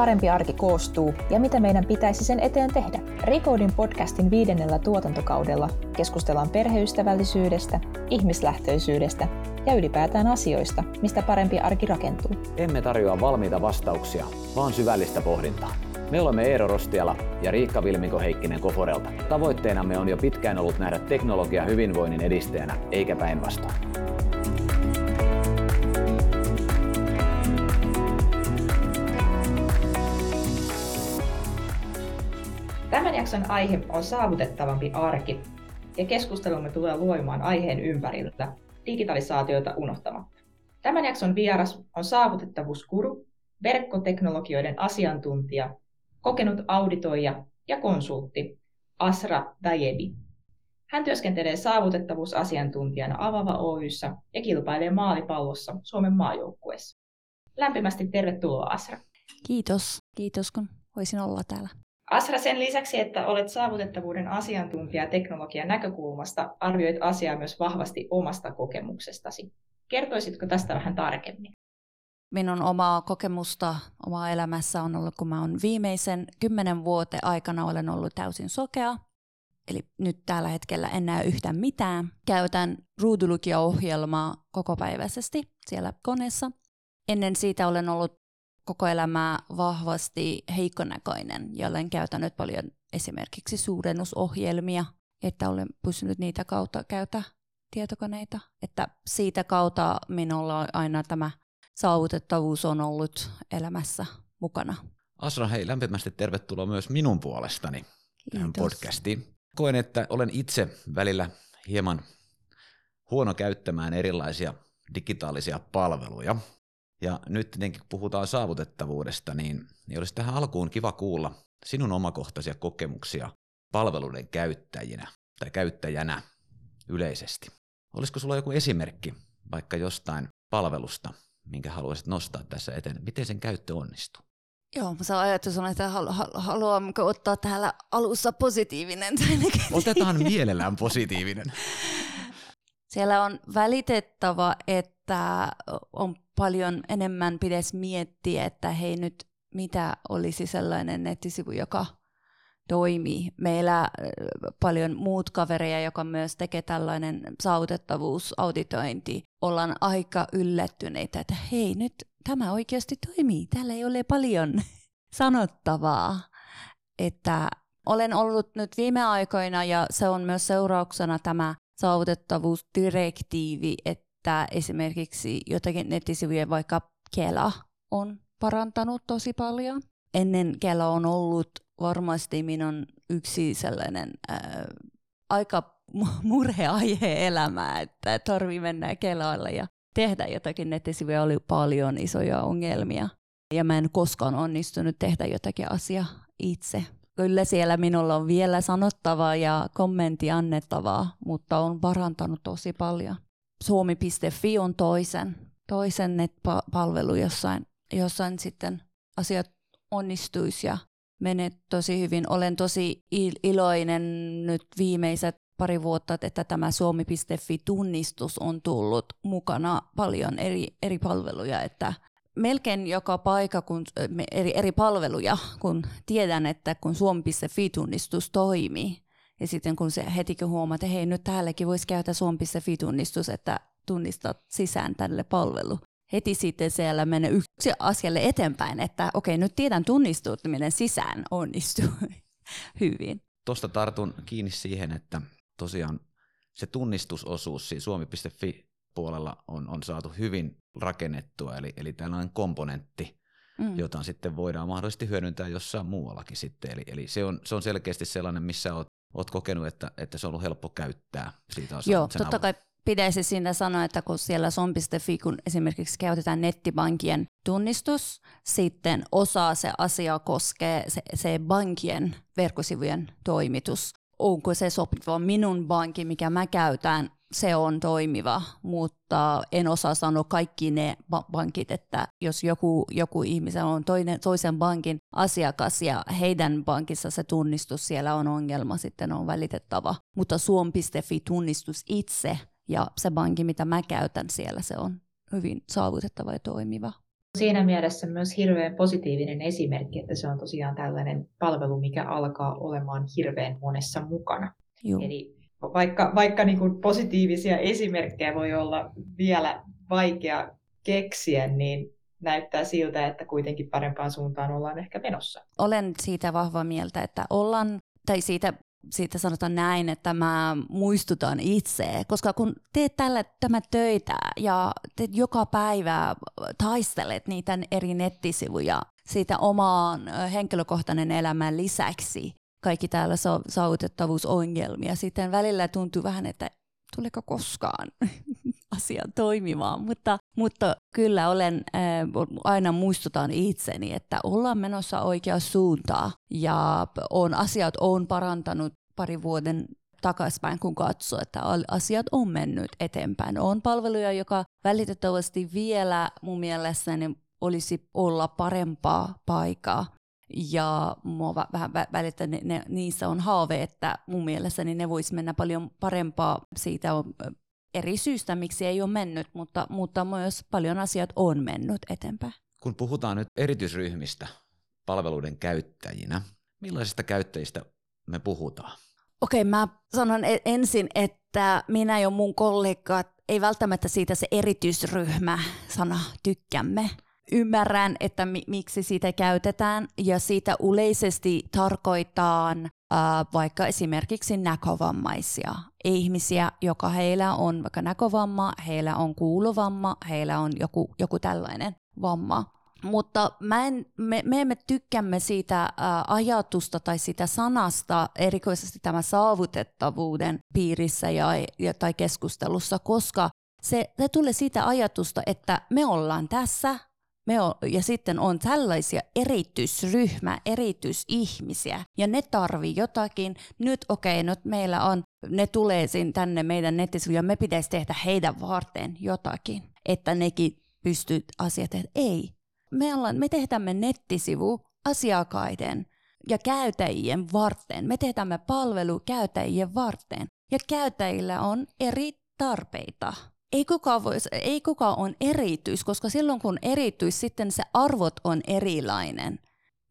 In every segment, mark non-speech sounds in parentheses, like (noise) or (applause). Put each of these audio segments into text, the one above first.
Parempi arki koostuu ja mitä meidän pitäisi sen eteen tehdä? Recodin podcastin viidennellä tuotantokaudella keskustellaan perheystävällisyydestä, ihmislähtöisyydestä ja ylipäätään asioista, mistä parempi arki rakentuu. Emme tarjoa valmiita vastauksia, vaan syvällistä pohdintaa. Me olemme Eero Rostiala ja Riikka Vilminko Heikkinen Koforelta. Tavoitteenamme on jo pitkään ollut nähdä teknologia hyvinvoinnin edistäjänä, eikä päinvastoin. Jakson aihe on saavutettavampi arki, ja keskustelumme tulee luomaan aiheen ympärillä digitalisaatiota unohtamatta. Tämän jakson vieras on saavutettavuuskuru, verkkoteknologioiden asiantuntija, kokenut auditoija ja konsultti Asra Dajebi. Hän työskentelee saavutettavuusasiantuntijana Avava Oyssä ja kilpailee maalipallossa Suomen maajoukkueessa. Lämpimästi tervetuloa Asra. Kiitos. Kiitos kun voisin olla täällä. Asra, sen lisäksi, että olet saavutettavuuden asiantuntija teknologian näkökulmasta, arvioit asiaa myös vahvasti omasta kokemuksestasi. Kertoisitko tästä vähän tarkemmin? Minun omaa kokemusta omaa elämässä on ollut, kun mä olen viimeisen kymmenen vuoten aikana olen ollut täysin sokea. Eli nyt tällä hetkellä en näe yhtään mitään. Käytän ruudulukia-ohjelmaa kokopäiväisesti siellä koneessa. Ennen siitä olen ollut koko elämää vahvasti heikkonäköinen ja olen käytänyt paljon esimerkiksi suurennusohjelmia, että olen pystynyt niitä kautta käytä tietokoneita. Että siitä kautta minulla aina tämä saavutettavuus on ollut elämässä mukana. Asra, hei, lämpimästi tervetuloa myös minun puolestani tähän podcastiin. Koen, että olen itse välillä hieman huono käyttämään erilaisia digitaalisia palveluja. Ja nyt tietenkin kun puhutaan saavutettavuudesta, niin, niin olisi tähän alkuun kiva kuulla sinun omakohtaisia kokemuksia palveluiden käyttäjinä tai käyttäjänä yleisesti. Olisiko sulla joku esimerkki vaikka jostain palvelusta, minkä haluaisit nostaa tässä eteen? Miten sen käyttö onnistuu? Joo, mä ajatus on, että halu, halu, haluammeko ottaa täällä alussa positiivinen. Otetaan (laughs) mielellään positiivinen. Siellä on välitettävä, että on paljon enemmän pitäisi miettiä, että hei nyt mitä olisi sellainen nettisivu, joka toimii. Meillä paljon muut kavereja, joka myös tekee tällainen saavutettavuusauditointi, ollaan aika yllättyneitä, että hei nyt tämä oikeasti toimii. Täällä ei ole paljon (laughs) sanottavaa. Että olen ollut nyt viime aikoina ja se on myös seurauksena tämä saavutettavuusdirektiivi, että esimerkiksi jotakin nettisivuja vaikka Kela on parantanut tosi paljon. Ennen Kela on ollut varmasti minun yksi sellainen äh, aika murheaihe elämää, että tarvii mennä Kelalle ja tehdä jotakin nettisivuja oli paljon isoja ongelmia. Ja mä en koskaan onnistunut tehdä jotakin asiaa itse. Kyllä siellä minulla on vielä sanottavaa ja kommentti annettavaa, mutta on parantanut tosi paljon. Suomi.fi on toisen, toisen net-palvelu, jossain, jossain sitten asiat onnistuisi ja menee tosi hyvin. Olen tosi iloinen nyt viimeiset pari vuotta, että tämä suomi.fi-tunnistus on tullut mukana paljon eri, eri palveluja, että melkein joka paikka, kun, eri, eri palveluja, kun tiedän, että kun suomi.fi-tunnistus toimii, ja sitten kun se hetikin huomaa, että hei, nyt täälläkin voisi käyttää suomi.fi-tunnistus, että tunnistat sisään tälle palvelu. Heti sitten siellä menee yksi asialle eteenpäin, että okei, nyt tiedän tunnistuminen sisään onnistuu (laughs) hyvin. Tuosta tartun kiinni siihen, että tosiaan se tunnistusosuus siinä suomi.fi puolella on, on saatu hyvin rakennettua, eli, eli tällainen komponentti, mm. jota sitten voidaan mahdollisesti hyödyntää jossain muuallakin sitten. Eli, eli se, on, se on selkeästi sellainen, missä olet, olet kokenut, että, että se on ollut helppo käyttää. Siitä on Joo, totta kai pitäisi siinä sanoa, että kun siellä son.fi, kun esimerkiksi käytetään nettibankien tunnistus, sitten osa se asia koskee se, se bankien verkkosivujen toimitus onko se sopiva minun pankki, mikä mä käytän, se on toimiva, mutta en osaa sanoa kaikki ne pankit, että jos joku, joku ihmisen on toinen, toisen bankin asiakas ja heidän pankissa se tunnistus siellä on ongelma, sitten on välitettävä. Mutta suom.fi tunnistus itse ja se pankki, mitä mä käytän siellä, se on hyvin saavutettava ja toimiva. Siinä mielessä myös hirveän positiivinen esimerkki, että se on tosiaan tällainen palvelu, mikä alkaa olemaan hirveän monessa mukana. Joo. Eli vaikka, vaikka niin kuin positiivisia esimerkkejä voi olla vielä vaikea keksiä, niin näyttää siltä, että kuitenkin parempaan suuntaan ollaan ehkä menossa. Olen siitä vahva mieltä, että ollaan, tai siitä siitä sanotaan näin, että mä muistutan itse, koska kun teet tällä tämä töitä ja teet joka päivä taistelet niitä eri nettisivuja siitä omaan henkilökohtainen elämän lisäksi, kaikki täällä saavutettavuusongelmia, sitten välillä tuntuu vähän, että tuleeko koskaan (laughs) asia toimimaan, mutta, mutta kyllä olen äh, aina muistutan itseni, että ollaan menossa oikea suuntaan ja on, asiat on parantanut pari vuoden takaisin, kun katsoo, että asiat on mennyt eteenpäin. On palveluja, joka välitettävästi vielä mun mielestäni olisi olla parempaa paikkaa. Ja mua vähän välittää, ne, ne, niissä on haave, että mun mielestäni ne voisi mennä paljon parempaa. Siitä on eri syystä, miksi ei ole mennyt, mutta, mutta myös paljon asiat on mennyt eteenpäin. Kun puhutaan nyt erityisryhmistä palveluiden käyttäjinä, millaisista käyttäjistä me puhutaan? Okei, mä sanon e- ensin, että minä ja mun kollegat ei välttämättä siitä se erityisryhmä sana tykkämme. Ymmärrän, että mi- miksi sitä käytetään ja siitä yleisesti tarkoitaan äh, vaikka esimerkiksi näkövammaisia ihmisiä, joka heillä on vaikka näkövamma, heillä on kuulovamma, heillä on joku, joku tällainen vamma. Mutta mä en, me, me emme tykkäämme siitä ä, ajatusta tai sitä sanasta, erikoisesti tämä saavutettavuuden piirissä ja, ja, tai keskustelussa, koska se, se tulee siitä ajatusta, että me ollaan tässä, me o, ja sitten on tällaisia erityisryhmä, erityisihmisiä, ja ne tarvii jotakin. Nyt okei, okay, nyt meillä on, ne tulee tänne meidän nettisivuille, me pitäisi tehdä heidän varten jotakin, että nekin pystyy asiat tehdä. Ei, me, ollaan, me tehdämme nettisivu asiakkaiden ja käyttäjien varten. Me tehdämme palvelu käyttäjien varten. Ja käyttäjillä on eri tarpeita. Ei kukaan, vois, ei kukaan on erityis, koska silloin kun erityis, sitten se arvot on erilainen.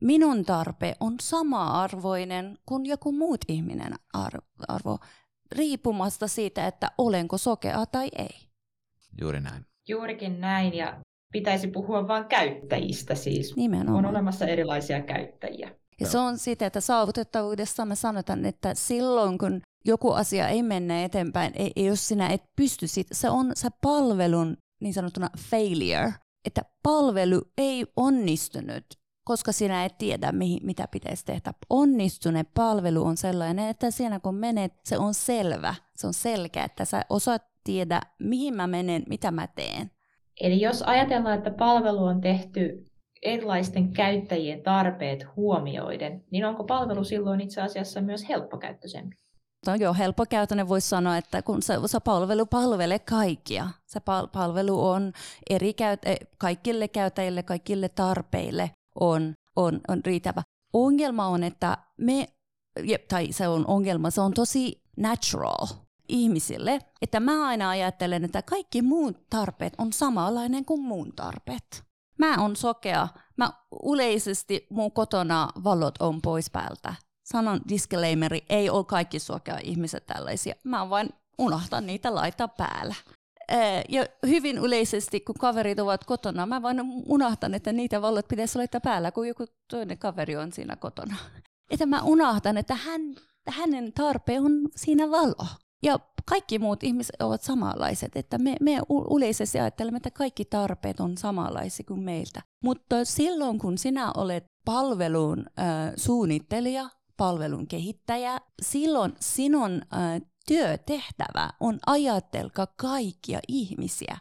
Minun tarpe on sama-arvoinen kuin joku muut ihminen arvo, riippumasta siitä, että olenko sokea tai ei. Juuri näin. Juurikin näin, ja pitäisi puhua vain käyttäjistä siis. Nimenomaan. On olemassa erilaisia käyttäjiä. Ja se on sitä, että saavutettavuudessa me sanotaan, että silloin kun joku asia ei mene eteenpäin, ei, jos sinä et pysty siitä, se on se palvelun niin sanottuna failure, että palvelu ei onnistunut, koska sinä et tiedä, mihin, mitä pitäisi tehdä. Onnistunut palvelu on sellainen, että siinä kun menet, se on selvä, se on selkeä, että sä osaat tiedä, mihin mä menen, mitä mä teen. Eli jos ajatellaan, että palvelu on tehty erilaisten käyttäjien tarpeet huomioiden, niin onko palvelu silloin itse asiassa myös helppokäyttöisempi? No joo, helppokäytöinen voisi sanoa, että kun se, se palvelu palvelee kaikkia. Se pal- palvelu on eri käyt- eh, kaikille käyttäjille, kaikille tarpeille on, on, on riittävä. Ongelma on, että me, tai se on ongelma, se on tosi natural ihmisille, että mä aina ajattelen, että kaikki muut tarpeet on samanlainen kuin muun tarpeet. Mä on sokea. Mä yleisesti mun kotona valot on pois päältä. Sanon disclaimeri, ei ole kaikki sokea ihmiset tällaisia. Mä vain unohtan niitä laittaa päällä. Ja hyvin yleisesti, kun kaverit ovat kotona, mä vain unohtan, että niitä valot pitäisi laittaa päällä, kun joku toinen kaveri on siinä kotona. Että mä unohtan, että hän, hänen tarpe on siinä valo. Ja kaikki muut ihmiset ovat samanlaiset, että me, me yleisesti ajattelemme, että kaikki tarpeet on samanlaisia kuin meiltä. Mutta silloin kun sinä olet palvelun äh, suunnittelija, palvelun kehittäjä, silloin sinun äh, työtehtävä on ajatelka kaikkia ihmisiä.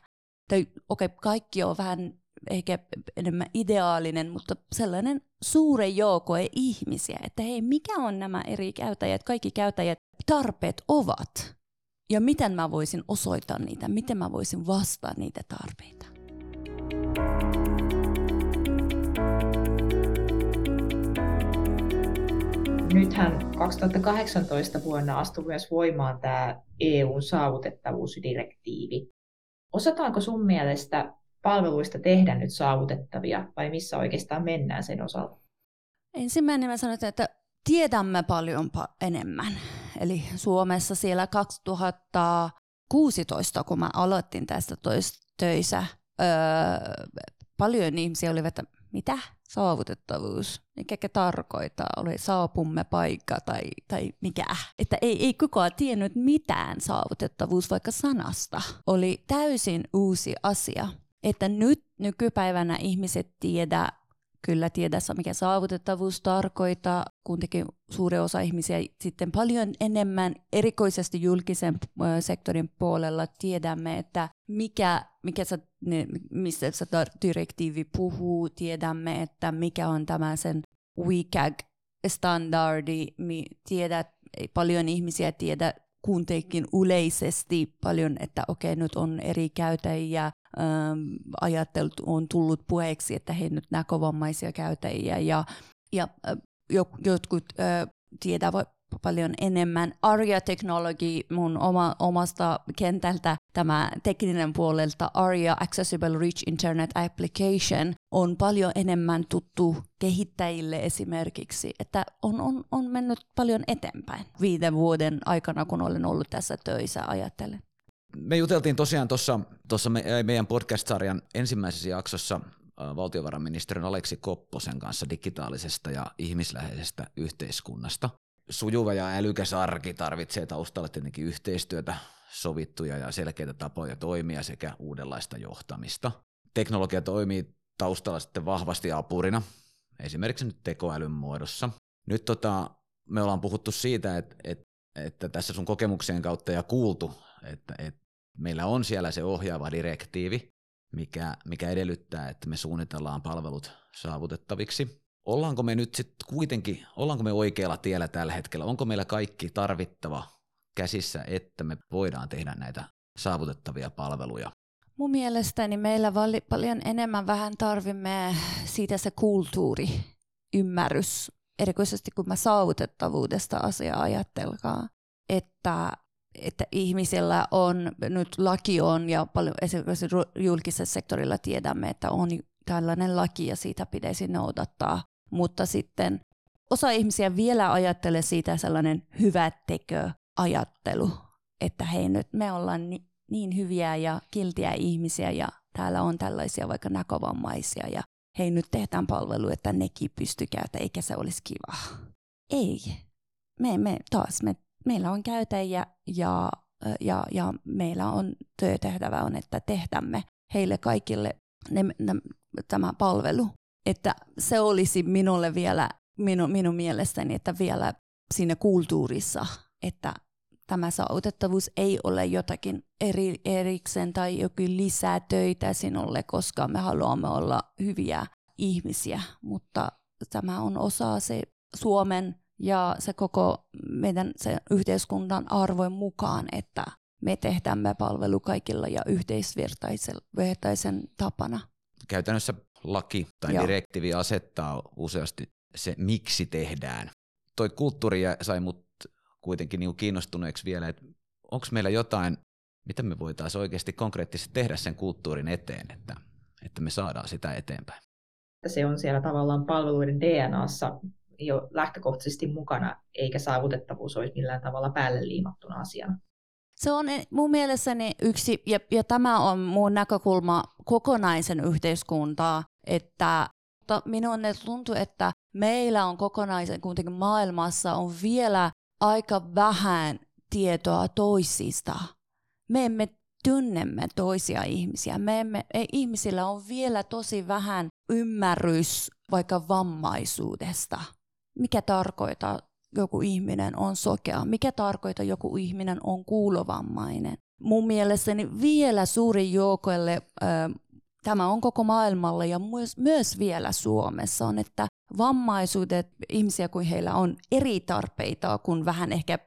Tai okei, okay, kaikki on vähän ehkä enemmän ideaalinen, mutta sellainen suure joukko ihmisiä, että hei, mikä on nämä eri käyttäjät, kaikki käyttäjät tarpeet ovat ja miten mä voisin osoittaa niitä, miten mä voisin vastata niitä tarpeita. Nythän 2018 vuonna astui myös voimaan tämä EUn saavutettavuusdirektiivi. Osataanko sun mielestä palveluista tehdä nyt saavutettavia vai missä oikeastaan mennään sen osalta? Ensimmäinen mä sanoin, että tiedämme paljon enemmän. Eli Suomessa siellä 2016, kun mä aloitin tästä töissä, öö, paljon ihmisiä olivat, että mitä saavutettavuus, mikä tarkoittaa, oli saapumme paikka tai, tai mikä. Että ei, ei kukaan tiennyt mitään saavutettavuus vaikka sanasta. Oli täysin uusi asia. Että nyt nykypäivänä ihmiset tiedä kyllä tiedä, mikä saavutettavuus tarkoittaa, kuitenkin suuri osa ihmisiä sitten paljon enemmän, erikoisesti julkisen sektorin puolella. Tiedämme, että mikä, mikä se, mistä se direktiivi puhuu, tiedämme, että mikä on tämä sen WCAG-standardi, tiedät, paljon ihmisiä tiedä kuitenkin yleisesti paljon, että okei, nyt on eri käytäjiä, ähm, ajattelut on tullut puheeksi, että he nyt näkövammaisia käytäjiä ja, ja äh, jotkut äh, tietävät paljon enemmän. Arja Technology, mun oma, omasta kentältä, tämä tekninen puolelta, Arja Accessible Rich Internet Application, on paljon enemmän tuttu kehittäjille esimerkiksi, että on, on, on mennyt paljon eteenpäin viiden vuoden aikana, kun olen ollut tässä töissä, ajattelen. Me juteltiin tosiaan tuossa me, meidän podcast-sarjan ensimmäisessä jaksossa valtiovarainministerin Aleksi Kopposen kanssa digitaalisesta ja ihmisläheisestä yhteiskunnasta sujuva ja älykäs arki tarvitsee taustalla tietenkin yhteistyötä, sovittuja ja selkeitä tapoja toimia sekä uudenlaista johtamista. Teknologia toimii taustalla sitten vahvasti apurina, esimerkiksi nyt tekoälyn muodossa. Nyt tota, me ollaan puhuttu siitä, että, että, että tässä sun kokemuksien kautta ja kuultu, että, että meillä on siellä se ohjaava direktiivi, mikä, mikä edellyttää, että me suunnitellaan palvelut saavutettaviksi ollaanko me nyt sitten kuitenkin, ollaanko me oikealla tiellä tällä hetkellä, onko meillä kaikki tarvittava käsissä, että me voidaan tehdä näitä saavutettavia palveluja? Mun mielestäni meillä vali- paljon enemmän vähän tarvimme siitä se kulttuuri, ymmärrys, erikoisesti kun mä saavutettavuudesta asiaa ajattelkaa, että, että ihmisillä on, nyt laki on ja paljon esimerkiksi julkisessa sektorilla tiedämme, että on tällainen laki ja siitä pitäisi noudattaa mutta sitten osa ihmisiä vielä ajattelee siitä sellainen hyvä tekö ajattelu, että hei nyt me ollaan ni- niin hyviä ja kiltiä ihmisiä ja täällä on tällaisia vaikka näkövammaisia ja hei nyt tehdään palvelu, että nekin pystykää, että eikä se olisi kiva. Ei. Me, me taas, me, meillä on käytäjiä ja, ja, ja meillä on työtehtävä on, että tehdämme heille kaikille ne, ne, tämä palvelu että se olisi minulle vielä, minu, minun mielestäni, että vielä siinä kulttuurissa, että tämä saavutettavuus ei ole jotakin eri, erikseen tai jokin lisää töitä sinulle, koska me haluamme olla hyviä ihmisiä, mutta tämä on osa se Suomen ja se koko meidän se yhteiskunnan arvojen mukaan, että me tehdään palvelu kaikilla ja yhteisvertaisen tapana. Käytännössä laki tai Joo. direktiivi asettaa useasti se, miksi tehdään. Toi kulttuuri sai mut kuitenkin niin kiinnostuneeksi vielä, että onko meillä jotain, mitä me voitaisiin oikeasti konkreettisesti tehdä sen kulttuurin eteen, että, että me saadaan sitä eteenpäin. Se on siellä tavallaan palveluiden DNAssa jo lähtökohtaisesti mukana, eikä saavutettavuus olisi millään tavalla päälle liimattuna asiana. Se on eh, mun mielestäni yksi, ja, ja tämä on mun näkökulma kokonaisen yhteiskuntaa, että minun tuntuu, että meillä on kokonaisen kuitenkin maailmassa on vielä aika vähän tietoa toisista. Me emme tunnemme toisia ihmisiä. Me emme, ei, ihmisillä on vielä tosi vähän ymmärrys vaikka vammaisuudesta. Mikä tarkoittaa joku ihminen on sokea, mikä tarkoittaa joku ihminen on kuulovammainen. Mun mielestäni vielä suuri joukolle, tämä on koko maailmalla ja myös, myös vielä Suomessa, on, että vammaisuudet, ihmisiä kuin heillä on eri tarpeita kuin vähän ehkä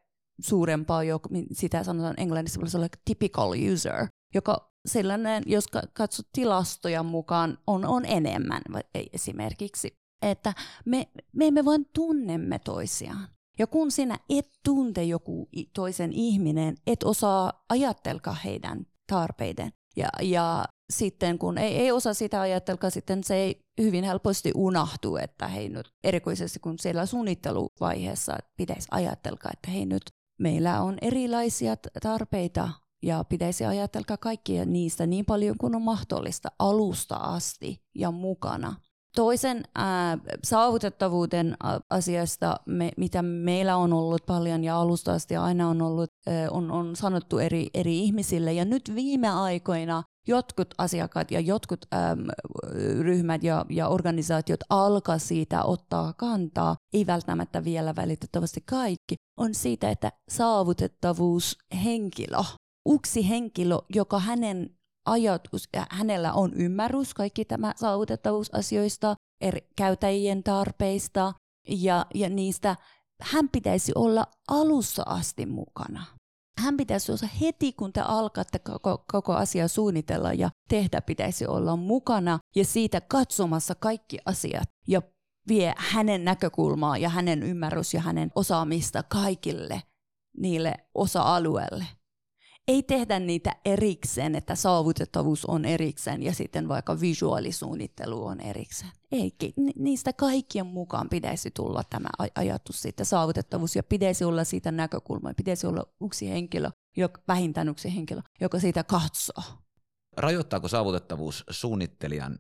suurempaa, joka, sitä sanotaan englannissa, olla typical user, joka sellainen, jos katsot tilastoja mukaan, on, on enemmän esimerkiksi että me, me emme vain tunnemme toisiaan. Ja kun sinä et tunte joku toisen ihminen, et osaa ajatella heidän tarpeiden. Ja, ja sitten kun ei, ei osaa sitä ajatella, sitten se ei hyvin helposti unohtuu, että hei nyt, erikoisesti kun siellä suunnitteluvaiheessa pitäisi ajatella, että hei nyt, meillä on erilaisia tarpeita ja pitäisi ajatella kaikkia niistä niin paljon kuin on mahdollista alusta asti ja mukana. Toisen ää, saavutettavuuden asiasta, me, mitä meillä on ollut paljon ja alusta asti aina on ollut, ää, on, on sanottu eri, eri ihmisille. Ja nyt viime aikoina jotkut asiakkaat ja jotkut äm, ryhmät ja, ja organisaatiot alkaa siitä ottaa kantaa, ei välttämättä vielä välitettävästi kaikki, on siitä, että saavutettavuushenkilö, yksi henkilö, joka hänen ajatus, ja hänellä on ymmärrys kaikki tämä saavutettavuusasioista, eri käyttäjien tarpeista ja, ja niistä, hän pitäisi olla alussa asti mukana. Hän pitäisi olla heti, kun te alkatte koko, koko asia suunnitella ja tehdä, pitäisi olla mukana ja siitä katsomassa kaikki asiat ja vie hänen näkökulmaa ja hänen ymmärrys ja hänen osaamista kaikille niille osa-alueelle ei tehdä niitä erikseen, että saavutettavuus on erikseen ja sitten vaikka visuaalisuunnittelu on erikseen. Ei, niistä kaikkien mukaan pitäisi tulla tämä ajatus siitä saavutettavuus ja pitäisi olla siitä näkökulma, pitäisi olla yksi henkilö, joka, vähintään yksi henkilö, joka siitä katsoo. Rajoittaako saavutettavuus suunnittelijan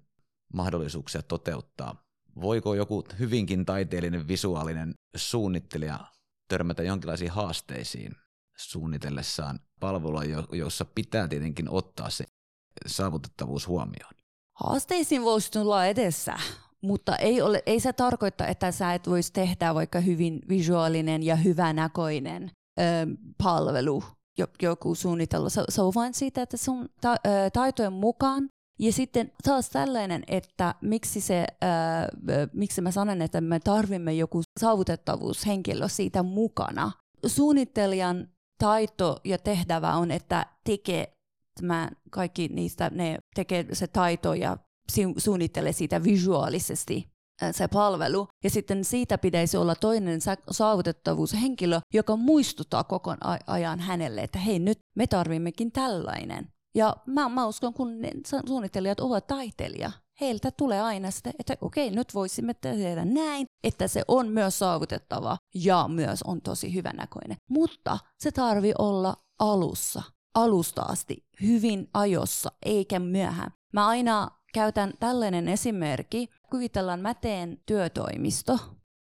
mahdollisuuksia toteuttaa? Voiko joku hyvinkin taiteellinen visuaalinen suunnittelija törmätä jonkinlaisiin haasteisiin suunnitellessaan palvelua, jossa pitää tietenkin ottaa se saavutettavuus huomioon. Haasteisiin voisi tulla edessä, mutta ei, ole, ei se tarkoita, että sä et voisi tehdä vaikka hyvin visuaalinen ja hyvänäköinen ö, palvelu, joku suunnitella. Se, se on vain siitä, että sun ta, ö, taitojen mukaan ja sitten taas tällainen, että miksi, se, äh, miksi mä sanon, että me tarvimme joku saavutettavuushenkilö siitä mukana. Suunnittelijan taito ja tehtävä on, että tekee tämä kaikki niistä, ne tekee se taito ja suunnittelee siitä visuaalisesti se palvelu. Ja sitten siitä pitäisi olla toinen saavutettavuushenkilö, joka muistuttaa koko ajan hänelle, että hei nyt me tarvimmekin tällainen. Ja mä, mä uskon, kun ne suunnittelijat ovat taiteilija, heiltä tulee aina sitä, että okei, nyt voisimme tehdä näin, että se on myös saavutettava ja myös on tosi hyvänäköinen. Mutta se tarvi olla alussa, alusta asti, hyvin ajossa, eikä myöhään. Mä aina käytän tällainen esimerkki. Kuvitellaan, mä teen työtoimisto.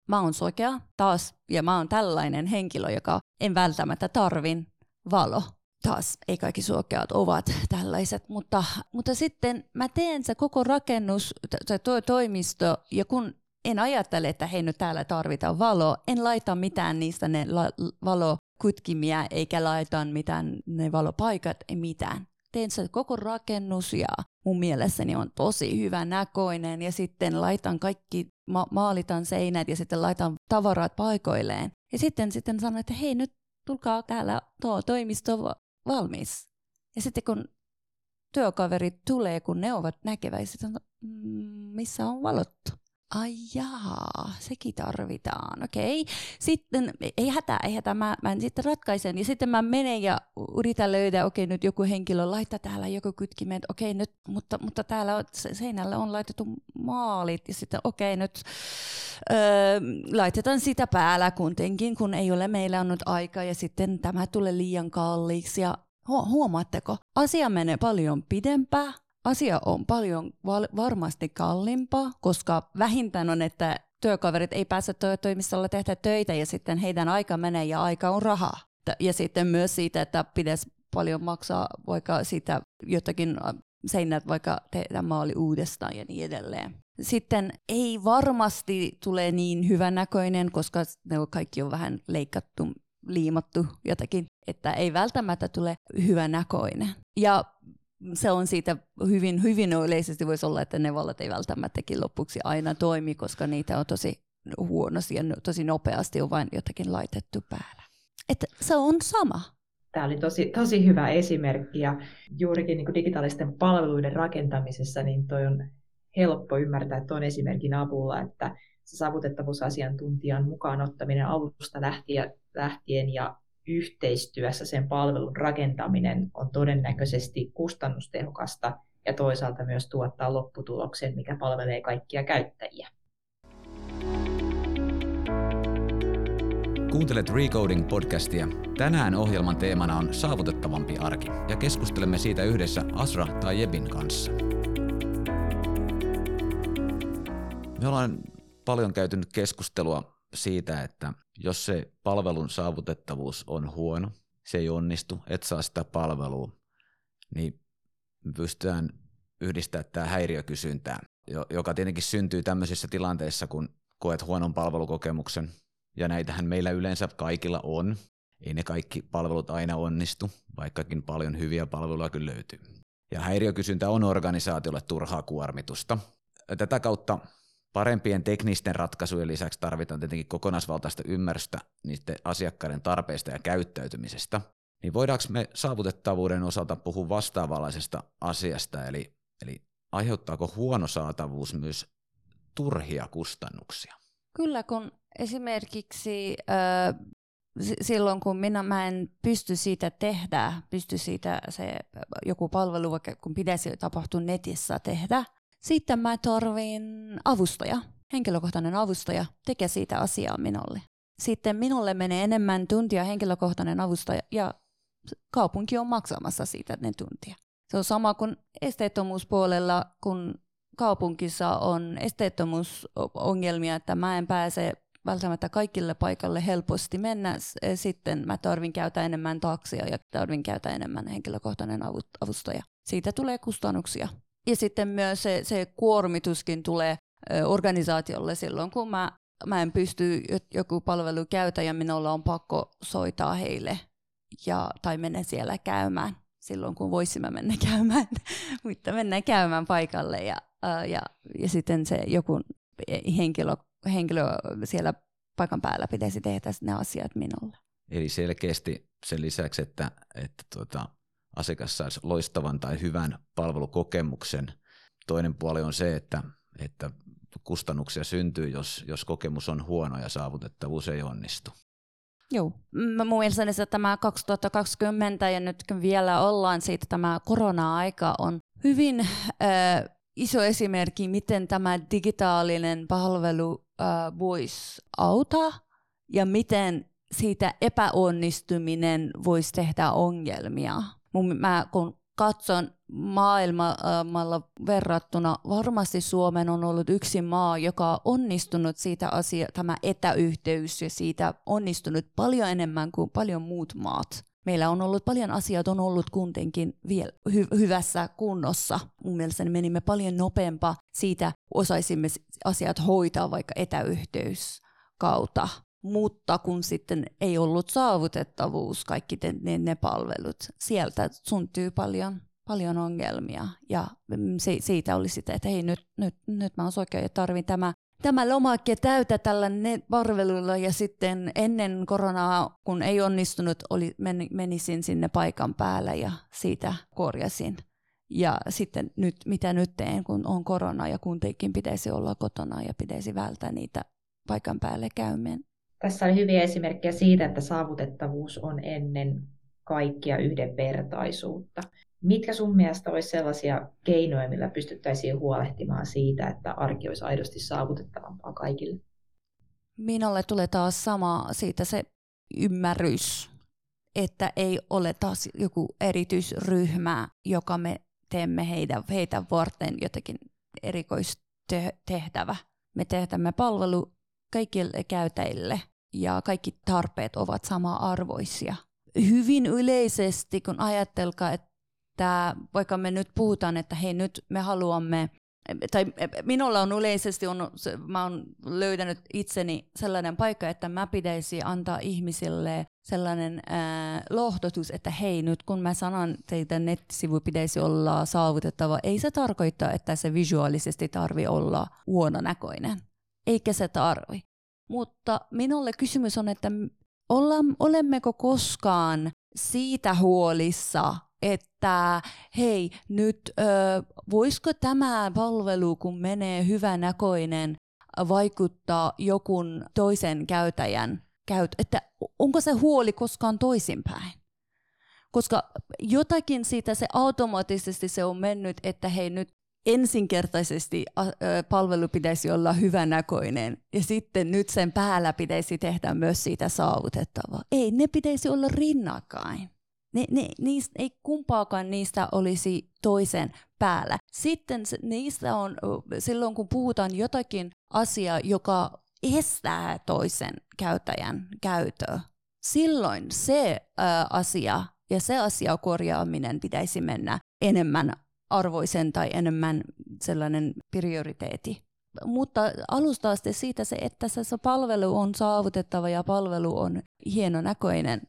Mä oon sokea taas, ja mä oon tällainen henkilö, joka en välttämättä tarvin valo taas ei kaikki suokeat ovat tällaiset, mutta, mutta sitten mä teen se koko rakennus, se to, toimisto, ja kun en ajattele, että hei nyt täällä tarvitaan valoa, en laita mitään niistä ne la, valokutkimia, eikä laita mitään ne valopaikat, ei mitään. Teen se koko rakennus ja mun mielessäni on tosi hyvä näköinen ja sitten laitan kaikki, ma- maalitan seinät ja sitten laitan tavarat paikoilleen. Ja sitten, sitten sanon, että hei nyt tulkaa täällä tuo toimisto valmis. Ja sitten kun työkaverit tulee, kun ne ovat näkeväiset, mm, missä on valottu. Ai jaa, sekin tarvitaan, okei. Okay. Sitten, ei hätää, ei hätää, mä, mä sitten ratkaisen. Ja sitten mä menen ja yritän löydä, okei okay, nyt joku henkilö laittaa täällä joku kytkimet, okei okay, nyt, mutta, mutta täällä on, seinällä on laitettu maalit. Ja sitten okei okay, nyt öö, laitetaan sitä päällä kuitenkin, kun ei ole meillä on nyt aikaa. Ja sitten tämä tulee liian kalliiksi ja huomaatteko, asia menee paljon pidempään asia on paljon val- varmasti kalliimpaa, koska vähintään on, että työkaverit ei pääse toimistolla tehdä töitä ja sitten heidän aika menee ja aika on rahaa. Ja sitten myös siitä, että pitäisi paljon maksaa vaikka siitä jotakin äh, seinät vaikka tehdä maali uudestaan ja niin edelleen. Sitten ei varmasti tule niin hyvän näköinen, koska ne kaikki on vähän leikattu, liimattu jotakin, että ei välttämättä tule hyvän näköinen. Ja se on siitä hyvin, hyvin yleisesti voisi olla, että ne vallat ei välttämättäkin lopuksi aina toimi, koska niitä on tosi huonosti ja tosi nopeasti on vain jotakin laitettu päällä. Että se on sama. Tämä oli tosi, tosi hyvä esimerkki ja juurikin niin digitaalisten palveluiden rakentamisessa niin toi on helppo ymmärtää tuon esimerkin avulla, että se saavutettavuusasiantuntijan mukaan ottaminen alusta lähtien ja yhteistyössä sen palvelun rakentaminen on todennäköisesti kustannustehokasta ja toisaalta myös tuottaa lopputuloksen, mikä palvelee kaikkia käyttäjiä. Kuuntelet Recoding-podcastia. Tänään ohjelman teemana on saavutettavampi arki ja keskustelemme siitä yhdessä Asra tai Jebin kanssa. Me ollaan paljon käyty keskustelua siitä, että jos se palvelun saavutettavuus on huono, se ei onnistu, et saa sitä palvelua, niin pystytään yhdistämään tämä häiriökysyntään, joka tietenkin syntyy tämmöisissä tilanteissa, kun koet huonon palvelukokemuksen, ja näitähän meillä yleensä kaikilla on. Ei ne kaikki palvelut aina onnistu, vaikkakin paljon hyviä palveluja kyllä löytyy. Ja häiriökysyntä on organisaatiolle turhaa kuormitusta. Tätä kautta parempien teknisten ratkaisujen lisäksi tarvitaan tietenkin kokonaisvaltaista ymmärrystä niiden asiakkaiden tarpeista ja käyttäytymisestä. Niin voidaanko me saavutettavuuden osalta puhua vastaavanlaisesta asiasta, eli, eli aiheuttaako huono saatavuus myös turhia kustannuksia? Kyllä, kun esimerkiksi äh, silloin, kun minä mä en pysty siitä tehdä, pysty siitä se joku palvelu, vaikka kun pitäisi tapahtua netissä tehdä, sitten mä tarvin avustaja, henkilökohtainen avustaja, tekee siitä asiaa minulle. Sitten minulle menee enemmän tuntia henkilökohtainen avustaja ja kaupunki on maksamassa siitä ne tuntia. Se on sama kuin esteettomuuspuolella, kun kaupungissa on esteettomuusongelmia, että mä en pääse välttämättä kaikille paikalle helposti mennä. Sitten mä tarvin käytä enemmän taksia ja tarvin käytä enemmän henkilökohtainen avustaja. Siitä tulee kustannuksia. Ja sitten myös se, se kuormituskin tulee organisaatiolle silloin, kun mä, mä en pysty joku palvelu käytä ja minulla on pakko soittaa heille ja, tai mennä siellä käymään silloin, kun voisimme mennä (laughs) käymään, mutta mennään käymään paikalle ja, ja, ja sitten se joku henkilö, henkilö siellä paikan päällä pitäisi tehdä ne asiat minulle. Eli selkeästi sen lisäksi, että, että tuota, asiakas saisi loistavan tai hyvän palvelukokemuksen. Toinen puoli on se, että, että kustannuksia syntyy, jos, jos kokemus on huono ja saavutettavuus ei onnistu. Joo, mun mielestäni se tämä 2020 ja nyt kun vielä ollaan siitä, tämä korona-aika on hyvin äh, iso esimerkki, miten tämä digitaalinen palvelu äh, voisi auttaa ja miten siitä epäonnistuminen voisi tehdä ongelmia mun, mä kun katson maailmalla verrattuna, varmasti Suomen on ollut yksi maa, joka on onnistunut siitä asia, tämä etäyhteys ja siitä onnistunut paljon enemmän kuin paljon muut maat. Meillä on ollut paljon asioita, on ollut kuitenkin vielä hy- hyvässä kunnossa. Mun mielestäni menimme paljon nopeampaa siitä, osaisimme asiat hoitaa vaikka etäyhteys kautta mutta kun sitten ei ollut saavutettavuus, kaikki ne, ne palvelut, sieltä syntyy paljon, paljon ongelmia. Ja se, siitä oli sitä, että hei nyt, nyt, nyt mä oon oikein ja tarvin tämä, tämä lomake täytä tällä palvelulla ja sitten ennen koronaa, kun ei onnistunut, oli, men, menisin sinne paikan päällä ja siitä korjasin. Ja sitten nyt, mitä nyt teen, kun on korona ja kuitenkin pitäisi olla kotona ja pitäisi välttää niitä paikan päälle käymään tässä oli hyviä esimerkkejä siitä, että saavutettavuus on ennen kaikkia yhdenvertaisuutta. Mitkä sun mielestä olisi sellaisia keinoja, millä pystyttäisiin huolehtimaan siitä, että arki olisi aidosti saavutettavampaa kaikille? Minulle tulee taas sama siitä se ymmärrys, että ei ole taas joku erityisryhmä, joka me teemme heitä, heitä varten jotenkin erikoistehtävä. Me tehdään palvelu kaikille käytäjille ja kaikki tarpeet ovat sama-arvoisia. Hyvin yleisesti, kun ajatelkaa, että vaikka me nyt puhutaan, että hei nyt me haluamme tai minulla on yleisesti, on, mä oon löytänyt itseni sellainen paikka, että mä pitäisi antaa ihmisille sellainen äh, lohdotus, että hei nyt kun mä sanon teitä nettisivu pitäisi olla saavutettava, ei se tarkoita, että se visuaalisesti tarvi olla huononäköinen eikä se tarvi. Mutta minulle kysymys on, että olemmeko koskaan siitä huolissa, että hei, nyt ö, voisiko tämä palvelu, kun menee hyvänäköinen, vaikuttaa jokun toisen käytäjän käyt, että onko se huoli koskaan toisinpäin? koska jotakin siitä se automaattisesti se on mennyt, että hei nyt ensinkertaisesti palvelu pitäisi olla hyvänäköinen ja sitten nyt sen päällä pitäisi tehdä myös siitä saavutettavaa. Ei, ne pitäisi olla rinnakkain. Ne, ne, niistä, ei kumpaakaan niistä olisi toisen päällä. Sitten niistä on, silloin kun puhutaan jotakin asiaa, joka estää toisen käyttäjän käyttöä, silloin se ä, asia ja se asia korjaaminen pitäisi mennä enemmän arvoisen tai enemmän sellainen prioriteetti. Mutta alusta asti siitä se, että se palvelu on saavutettava ja palvelu on hienonäköinen,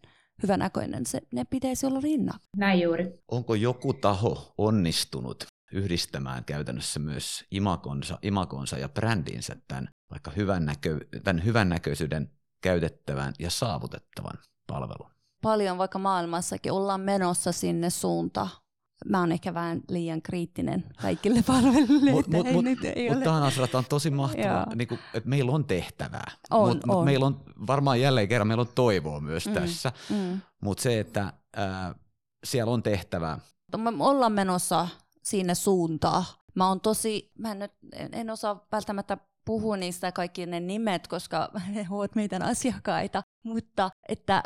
hyvänäköinen, se, ne pitäisi olla rinnalla. Näin juuri. Onko joku taho onnistunut yhdistämään käytännössä myös imakonsa, imakonsa ja brändinsä tämän vaikka hyvän, näkö, tämän hyvän näköisyyden käytettävän ja saavutettavan palvelun? Paljon vaikka maailmassakin ollaan menossa sinne suuntaan mä oon ehkä vähän liian kriittinen kaikille palveluille. Mutta mut, mut, mut tähän on tosi mahtavaa, niin kuin, että meillä on tehtävää. On, mut, on. Mut meillä on varmaan jälleen kerran meillä on toivoa myös mm, tässä. Mm. Mutta se, että äh, siellä on tehtävää. Me ollaan menossa sinne suuntaan. Mä oon tosi, mä en, en osaa välttämättä puhu niistä kaikki ne nimet, koska (laughs) ne ovat meidän asiakkaita, mutta että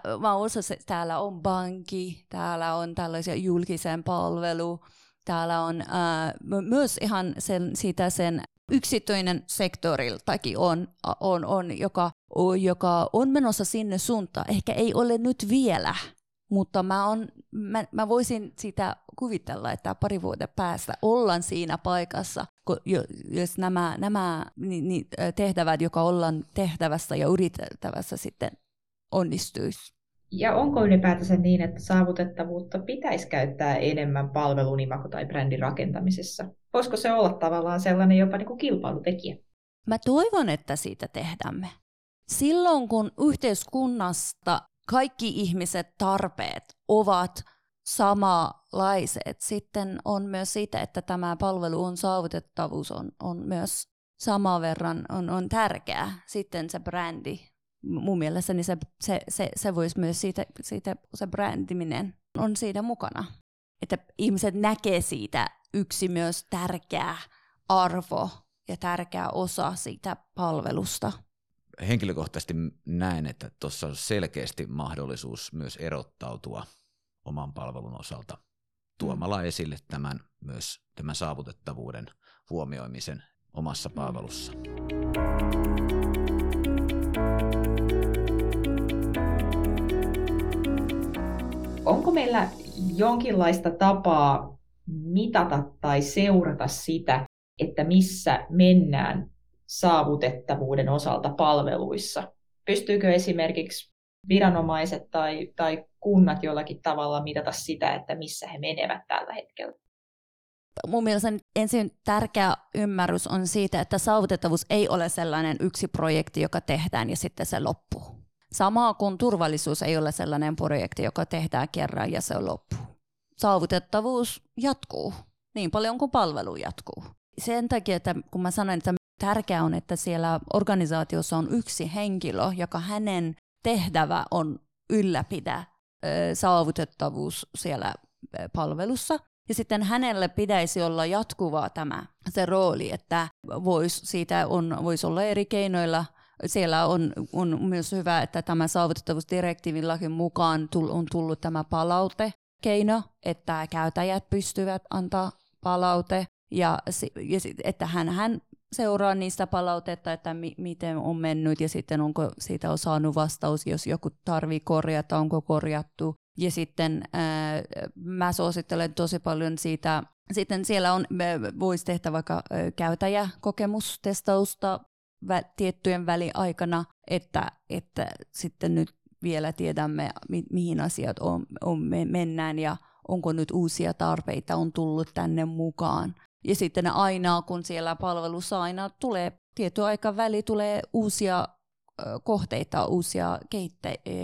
että täällä on pankki, täällä on tällaisia julkisen palvelu, täällä on äh, myös ihan sen, siitä sen yksityinen sektoriltakin on, on, on joka, joka on menossa sinne suuntaan. Ehkä ei ole nyt vielä, mutta mä, on, mä, mä voisin sitä kuvitella, että pari vuoden päästä ollaan siinä paikassa, jos nämä, nämä niin, tehtävät, joka ollaan tehtävässä ja yritettävässä sitten onnistuisi. Ja onko ylipäätänsä niin, että saavutettavuutta pitäisi käyttää enemmän palvelun, imako tai brändin rakentamisessa? Voisiko se olla tavallaan sellainen jopa niin kuin kilpailutekijä? Mä toivon, että siitä tehdämme. Silloin kun yhteiskunnasta kaikki ihmiset tarpeet ovat samanlaiset. Sitten on myös siitä, että tämä palvelu on saavutettavuus on, on myös saman verran on, on tärkeää. Sitten se brändi, mun mielestäni se, se, se, se voisi myös siitä, siitä, se brändiminen on siitä mukana. Että ihmiset näkee siitä yksi myös tärkeä arvo ja tärkeä osa siitä palvelusta henkilökohtaisesti näen, että tuossa on selkeästi mahdollisuus myös erottautua oman palvelun osalta tuomalla mm. esille tämän myös tämän saavutettavuuden huomioimisen omassa mm. palvelussa. Onko meillä jonkinlaista tapaa mitata tai seurata sitä, että missä mennään saavutettavuuden osalta palveluissa? Pystyykö esimerkiksi viranomaiset tai, tai kunnat jollakin tavalla mitata sitä, että missä he menevät tällä hetkellä? Mun mielestä ensin tärkeä ymmärrys on siitä, että saavutettavuus ei ole sellainen yksi projekti, joka tehdään ja sitten se loppuu. Samaa kuin turvallisuus ei ole sellainen projekti, joka tehdään kerran ja se loppuu. Saavutettavuus jatkuu niin paljon kuin palvelu jatkuu. Sen takia, että kun mä sanoin, että tärkeää on, että siellä organisaatiossa on yksi henkilö, joka hänen tehtävä on ylläpitää saavutettavuus siellä palvelussa. Ja sitten hänelle pitäisi olla jatkuvaa tämä se rooli, että vois, siitä on, voisi olla eri keinoilla. Siellä on, on myös hyvä, että tämä saavutettavuusdirektiivin mukaan on tullut tämä palautekeino, että käyttäjät pystyvät antaa palaute ja, ja että hän, hän seuraa niistä palautetta, että mi- miten on mennyt ja sitten onko siitä on saanut vastaus, jos joku tarvii korjata, onko korjattu. Ja sitten ää, mä suosittelen tosi paljon siitä, sitten siellä on, voisi tehdä vaikka käytäjäkokemustestausta vä- tiettyjen väliaikana, että, että sitten nyt vielä tiedämme, mi- mihin asiat on, on, me mennään ja onko nyt uusia tarpeita on tullut tänne mukaan. Ja sitten aina, kun siellä palvelussa aina tulee tietty aika väli, tulee uusia kohteita, uusia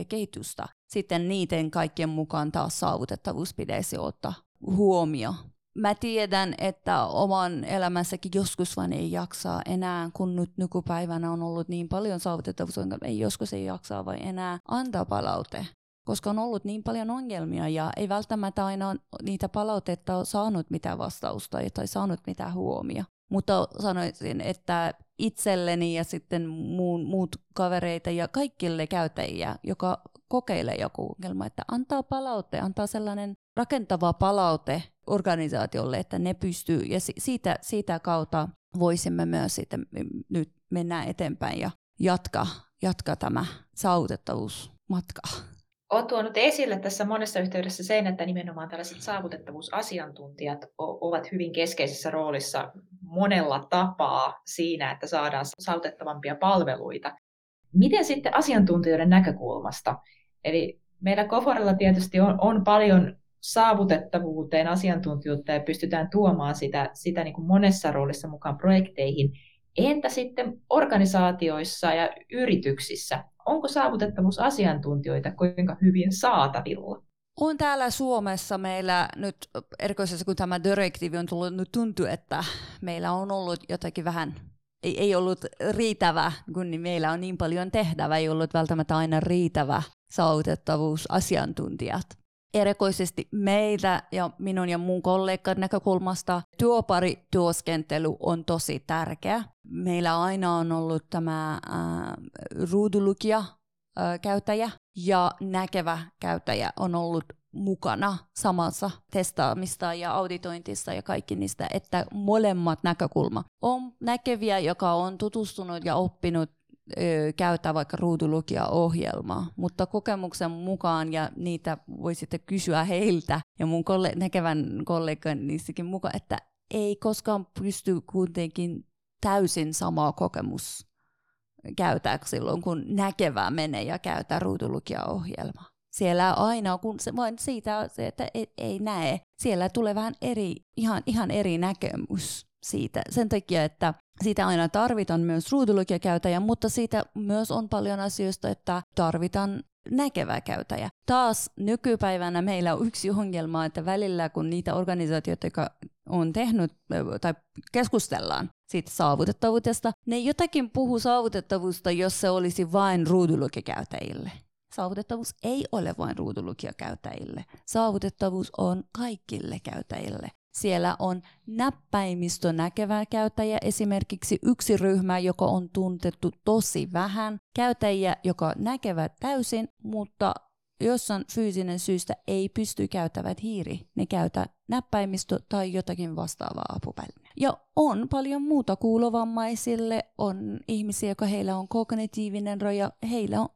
kehitystä. Sitten niiden kaikkien mukaan taas saavutettavuus pitäisi ottaa huomioon. Mä tiedän, että oman elämässäkin joskus vaan ei jaksaa enää, kun nyt nykypäivänä on ollut niin paljon saavutettavuus, ei joskus ei jaksaa vai enää antaa palaute koska on ollut niin paljon ongelmia ja ei välttämättä aina niitä palautetta ole saanut mitään vastausta tai saanut mitään huomia. Mutta sanoisin, että itselleni ja sitten muun, muut kavereita ja kaikille käyttäjiä, joka kokeilee joku ongelma, että antaa palaute, antaa sellainen rakentava palaute organisaatiolle, että ne pystyy, ja siitä, siitä kautta voisimme myös sitten nyt mennä eteenpäin ja jatkaa, jatkaa tämä saavutettavuusmatka. Olet tuonut esille tässä monessa yhteydessä sen, että nimenomaan tällaiset saavutettavuusasiantuntijat ovat hyvin keskeisessä roolissa monella tapaa siinä, että saadaan saavutettavampia palveluita. Miten sitten asiantuntijoiden näkökulmasta? Eli meillä Koforilla tietysti on, on paljon saavutettavuuteen asiantuntijuutta ja pystytään tuomaan sitä, sitä niin kuin monessa roolissa mukaan projekteihin. Entä sitten organisaatioissa ja yrityksissä? Onko saavutettavuusasiantuntijoita kuinka hyvin saatavilla? On täällä Suomessa meillä nyt, erikoisesti kun tämä direktiivi on tullut, nyt tuntuu, että meillä on ollut jotakin vähän, ei, ei ollut riittävä, kun niin meillä on niin paljon tehtävää, ei ollut välttämättä aina riittävä saavutettavuusasiantuntijat erikoisesti meitä ja minun ja mun kollegan näkökulmasta työparityöskentely on tosi tärkeä. Meillä aina on ollut tämä äh, ruudulukija äh, käyttäjä ja näkevä käyttäjä on ollut mukana samassa testaamista ja auditointissa ja kaikki niistä, että molemmat näkökulma on näkeviä, joka on tutustunut ja oppinut käyttää vaikka ruudulukia-ohjelmaa, mutta kokemuksen mukaan, ja niitä voi sitten kysyä heiltä ja mun kolle- näkevän kollegan niissäkin mukaan, että ei koskaan pysty kuitenkin täysin samaa kokemus käyttää silloin, kun näkevää menee ja käyttää ruudulukia-ohjelmaa. Siellä aina, kun se vain siitä, että ei, ei näe, siellä tulee vähän eri, ihan, ihan eri näkemys siitä. Sen takia, että siitä aina tarvitaan myös ruudulukijakäyttäjä, mutta siitä myös on paljon asioista, että tarvitaan näkevä käyttäjä. Taas nykypäivänä meillä on yksi ongelma, että välillä kun niitä organisaatioita, jotka on tehnyt tai keskustellaan siitä saavutettavuudesta, ne jotakin puhuu saavutettavuudesta, jos se olisi vain ruudulukijakäyttäjille. Saavutettavuus ei ole vain ruudulukijakäyttäjille. Saavutettavuus on kaikille käyttäjille. Siellä on näppäimistö näkevä käyttäjä, esimerkiksi yksi ryhmä, joka on tuntettu tosi vähän, käyttäjiä, joka näkevät täysin, mutta jossain fyysinen syystä ei pysty käyttävät hiiri. Ne käytä näppäimistö tai jotakin vastaavaa apuväline. Ja on paljon muuta kuulovammaisille, on ihmisiä, jotka heillä on kognitiivinen raja, heillä on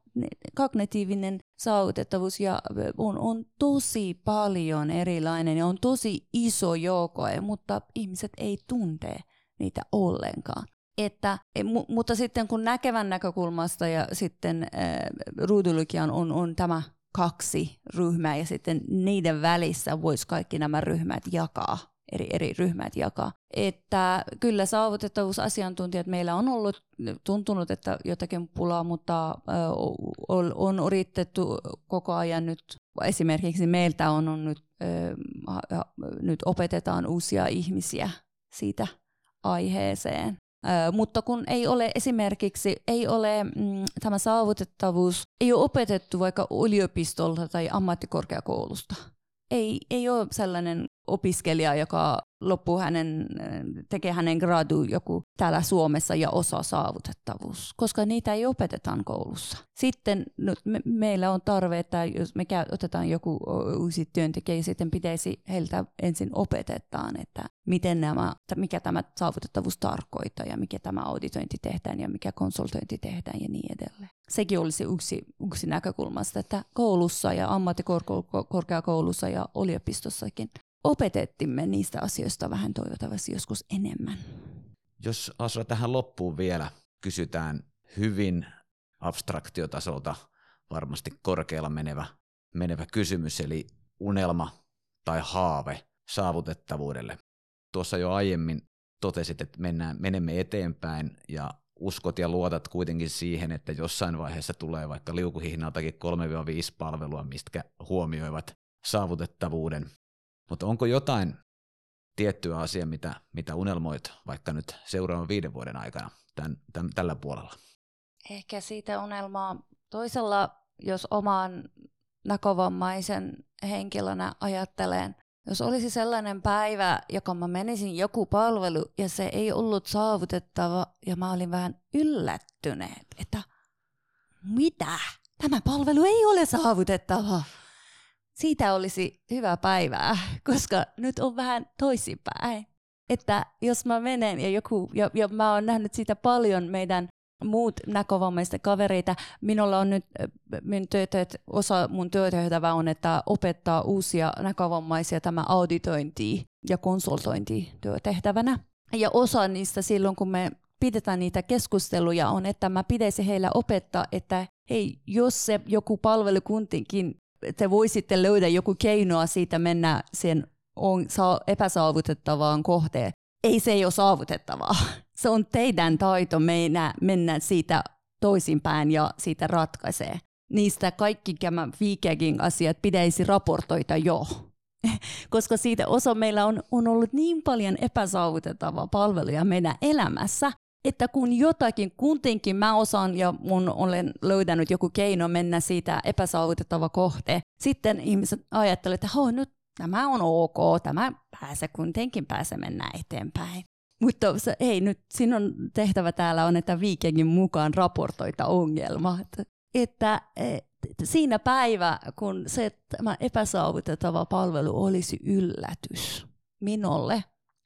kognitiivinen saavutettavuus ja on, on tosi paljon erilainen ja on tosi iso joukko, mutta ihmiset ei tunte niitä ollenkaan. Että, e, mutta sitten kun näkevän näkökulmasta ja sitten äh, ruudullikian on, on tämä kaksi ryhmää ja sitten niiden välissä voisi kaikki nämä ryhmät jakaa, eri, eri ryhmät jakaa. Että kyllä saavutettavuusasiantuntijat meillä on ollut tuntunut, että jotakin pulaa, mutta on yritetty koko ajan nyt, esimerkiksi meiltä on, on nyt, nyt opetetaan uusia ihmisiä siitä aiheeseen. Mutta kun ei ole esimerkiksi, ei ole mm, tämä saavutettavuus, ei ole opetettu vaikka yliopistolta tai ammattikorkeakoulusta. Ei, ei ole sellainen opiskelija, joka loppuu hänen, tekee hänen gradu joku täällä Suomessa ja osa saavutettavuus, koska niitä ei opeteta koulussa. Sitten no, me, meillä on tarve, että jos me käy, otetaan joku uusi työntekijä, sitten pitäisi heiltä ensin opetetaan, että miten nämä, mikä tämä saavutettavuus tarkoittaa ja mikä tämä auditointi tehdään ja mikä konsultointi tehdään ja niin edelleen. Sekin olisi yksi, yksi näkökulmasta, että koulussa ja ammattikorkeakoulussa ja yliopistossakin opetettimme niistä asioista vähän toivottavasti joskus enemmän. Jos Asra tähän loppuun vielä kysytään hyvin abstraktiotasolta varmasti korkealla menevä, menevä kysymys, eli unelma tai haave saavutettavuudelle. Tuossa jo aiemmin totesit, että mennään, menemme eteenpäin ja uskot ja luotat kuitenkin siihen, että jossain vaiheessa tulee vaikka liukuhihnaltakin 3-5 palvelua, mistä huomioivat saavutettavuuden. Mutta onko jotain tiettyä asiaa, mitä, mitä unelmoit vaikka nyt seuraavan viiden vuoden aikana tämän, tämän, tällä puolella? Ehkä siitä unelmaa toisella, jos omaan näkövammaisen henkilönä ajattelen, jos olisi sellainen päivä, joka mä menisin joku palvelu ja se ei ollut saavutettava ja mä olin vähän yllättyneet, että mitä? Tämä palvelu ei ole saavutettava. Siitä olisi hyvä päivää, (laughs) koska nyt on vähän toisinpäin. Että jos mä menen ja joku, ja, ja mä oon nähnyt siitä paljon meidän muut näkövammaisten kavereita. Minulla on nyt minun työt, osa mun työtehtävä on, että opettaa uusia näkövammaisia tämä auditointi ja konsultointi työtehtävänä. Ja osa niistä silloin, kun me pidetään niitä keskusteluja, on, että mä pitäisi heillä opettaa, että hei, jos se joku palvelu kuntinkin, te voisitte löydä joku keinoa siitä mennä sen on epäsaavutettavaan kohteen. Ei se ei ole saavutettavaa (laughs) se on teidän taito mennä, mennä siitä toisinpäin ja siitä ratkaisee. Niistä kaikki nämä viikekin asiat pitäisi raportoida jo. (laughs) Koska siitä osa meillä on, on ollut niin paljon epäsaavutettavaa palveluja meidän elämässä, että kun jotakin, kuitenkin mä osaan ja mun olen löytänyt joku keino mennä siitä epäsaavutettava kohteen, sitten ihmiset ajattelevat, että nyt tämä on ok, tämä pääsee kuitenkin pääse mennä eteenpäin. Mutta se, ei nyt, sinun tehtävä täällä on, että viikengin mukaan raportoita ongelma. Että, että siinä päivä, kun se tämä epäsaavutettava palvelu olisi yllätys minulle,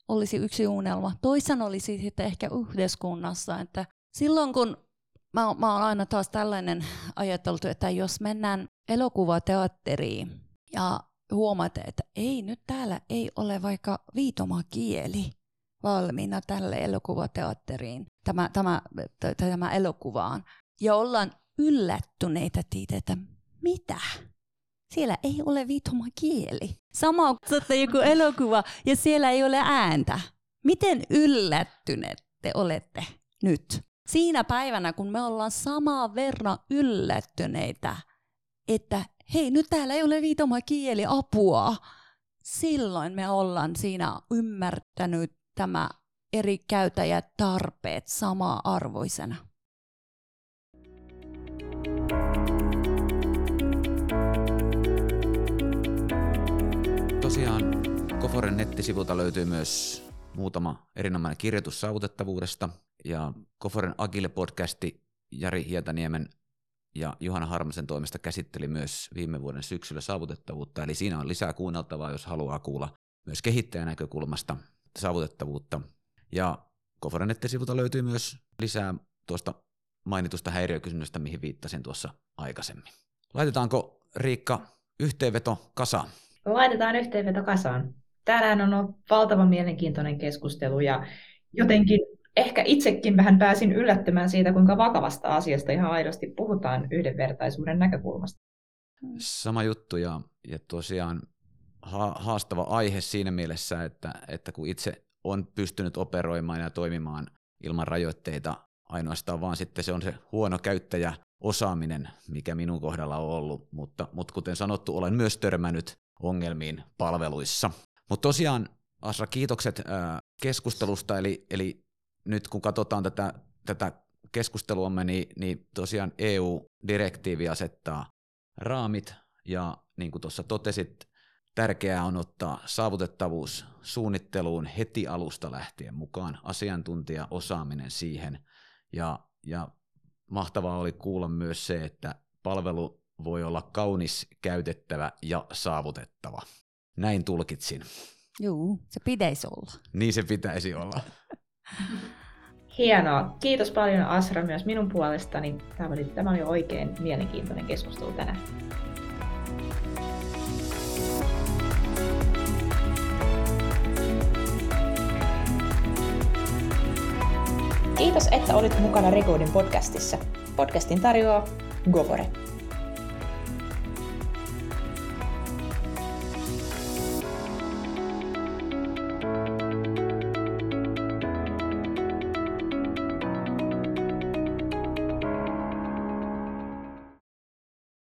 olisi yksi unelma. Toisen olisi sitten ehkä yhteiskunnassa, että silloin kun mä, mä oon aina taas tällainen ajateltu, että jos mennään elokuvateatteriin ja huomaatte, että ei nyt täällä ei ole vaikka viitomakieli, valmiina tälle elokuvateatteriin, tämä, tämä, tämä elokuvaan. Ja ollaan yllättyneitä siitä, että mitä? Siellä ei ole kieli. Sama kuin joku elokuva ja siellä ei ole ääntä. Miten yllättyneet te olette nyt? Siinä päivänä, kun me ollaan samaa verran yllättyneitä, että hei, nyt täällä ei ole kieli apua. Silloin me ollaan siinä ymmärtänyt tämä eri käytäjät tarpeet samaa arvoisena. Tosiaan Koforen nettisivulta löytyy myös muutama erinomainen kirjoitus saavutettavuudesta ja Koforen Agile-podcasti Jari Hietaniemen ja Juhana Harmasen toimesta käsitteli myös viime vuoden syksyllä saavutettavuutta, eli siinä on lisää kuunneltavaa, jos haluaa kuulla myös kehittäjän näkökulmasta saavutettavuutta. Ja Koforen nettisivulta löytyy myös lisää tuosta mainitusta häiriökysynnöstä, mihin viittasin tuossa aikaisemmin. Laitetaanko Riikka yhteenveto kasaan? Laitetaan yhteenveto kasaan. Tänään on ollut valtavan mielenkiintoinen keskustelu ja jotenkin ehkä itsekin vähän pääsin yllättymään siitä, kuinka vakavasta asiasta ihan aidosti puhutaan yhdenvertaisuuden näkökulmasta. Sama juttu ja, ja tosiaan haastava aihe siinä mielessä, että, että kun itse on pystynyt operoimaan ja toimimaan ilman rajoitteita, ainoastaan vaan sitten se on se huono käyttäjä osaaminen, mikä minun kohdalla on ollut, mutta, mutta kuten sanottu, olen myös törmännyt ongelmiin palveluissa. Mutta tosiaan, Asra, kiitokset keskustelusta, eli, eli nyt kun katsotaan tätä, tätä keskusteluamme, niin, niin tosiaan EU-direktiivi asettaa raamit, ja niin kuin tuossa totesit, Tärkeää on ottaa saavutettavuus suunnitteluun heti alusta lähtien mukaan, asiantuntijaosaaminen siihen. Ja, ja mahtavaa oli kuulla myös se, että palvelu voi olla kaunis, käytettävä ja saavutettava. Näin tulkitsin. Joo, se pitäisi olla. Niin se pitäisi olla. (laughs) Hienoa. Kiitos paljon Asra myös minun puolestani. Tämä oli, tämä oli oikein mielenkiintoinen keskustelu tänään. Kiitos, että olit mukana Recordin podcastissa. Podcastin tarjoaa Govore.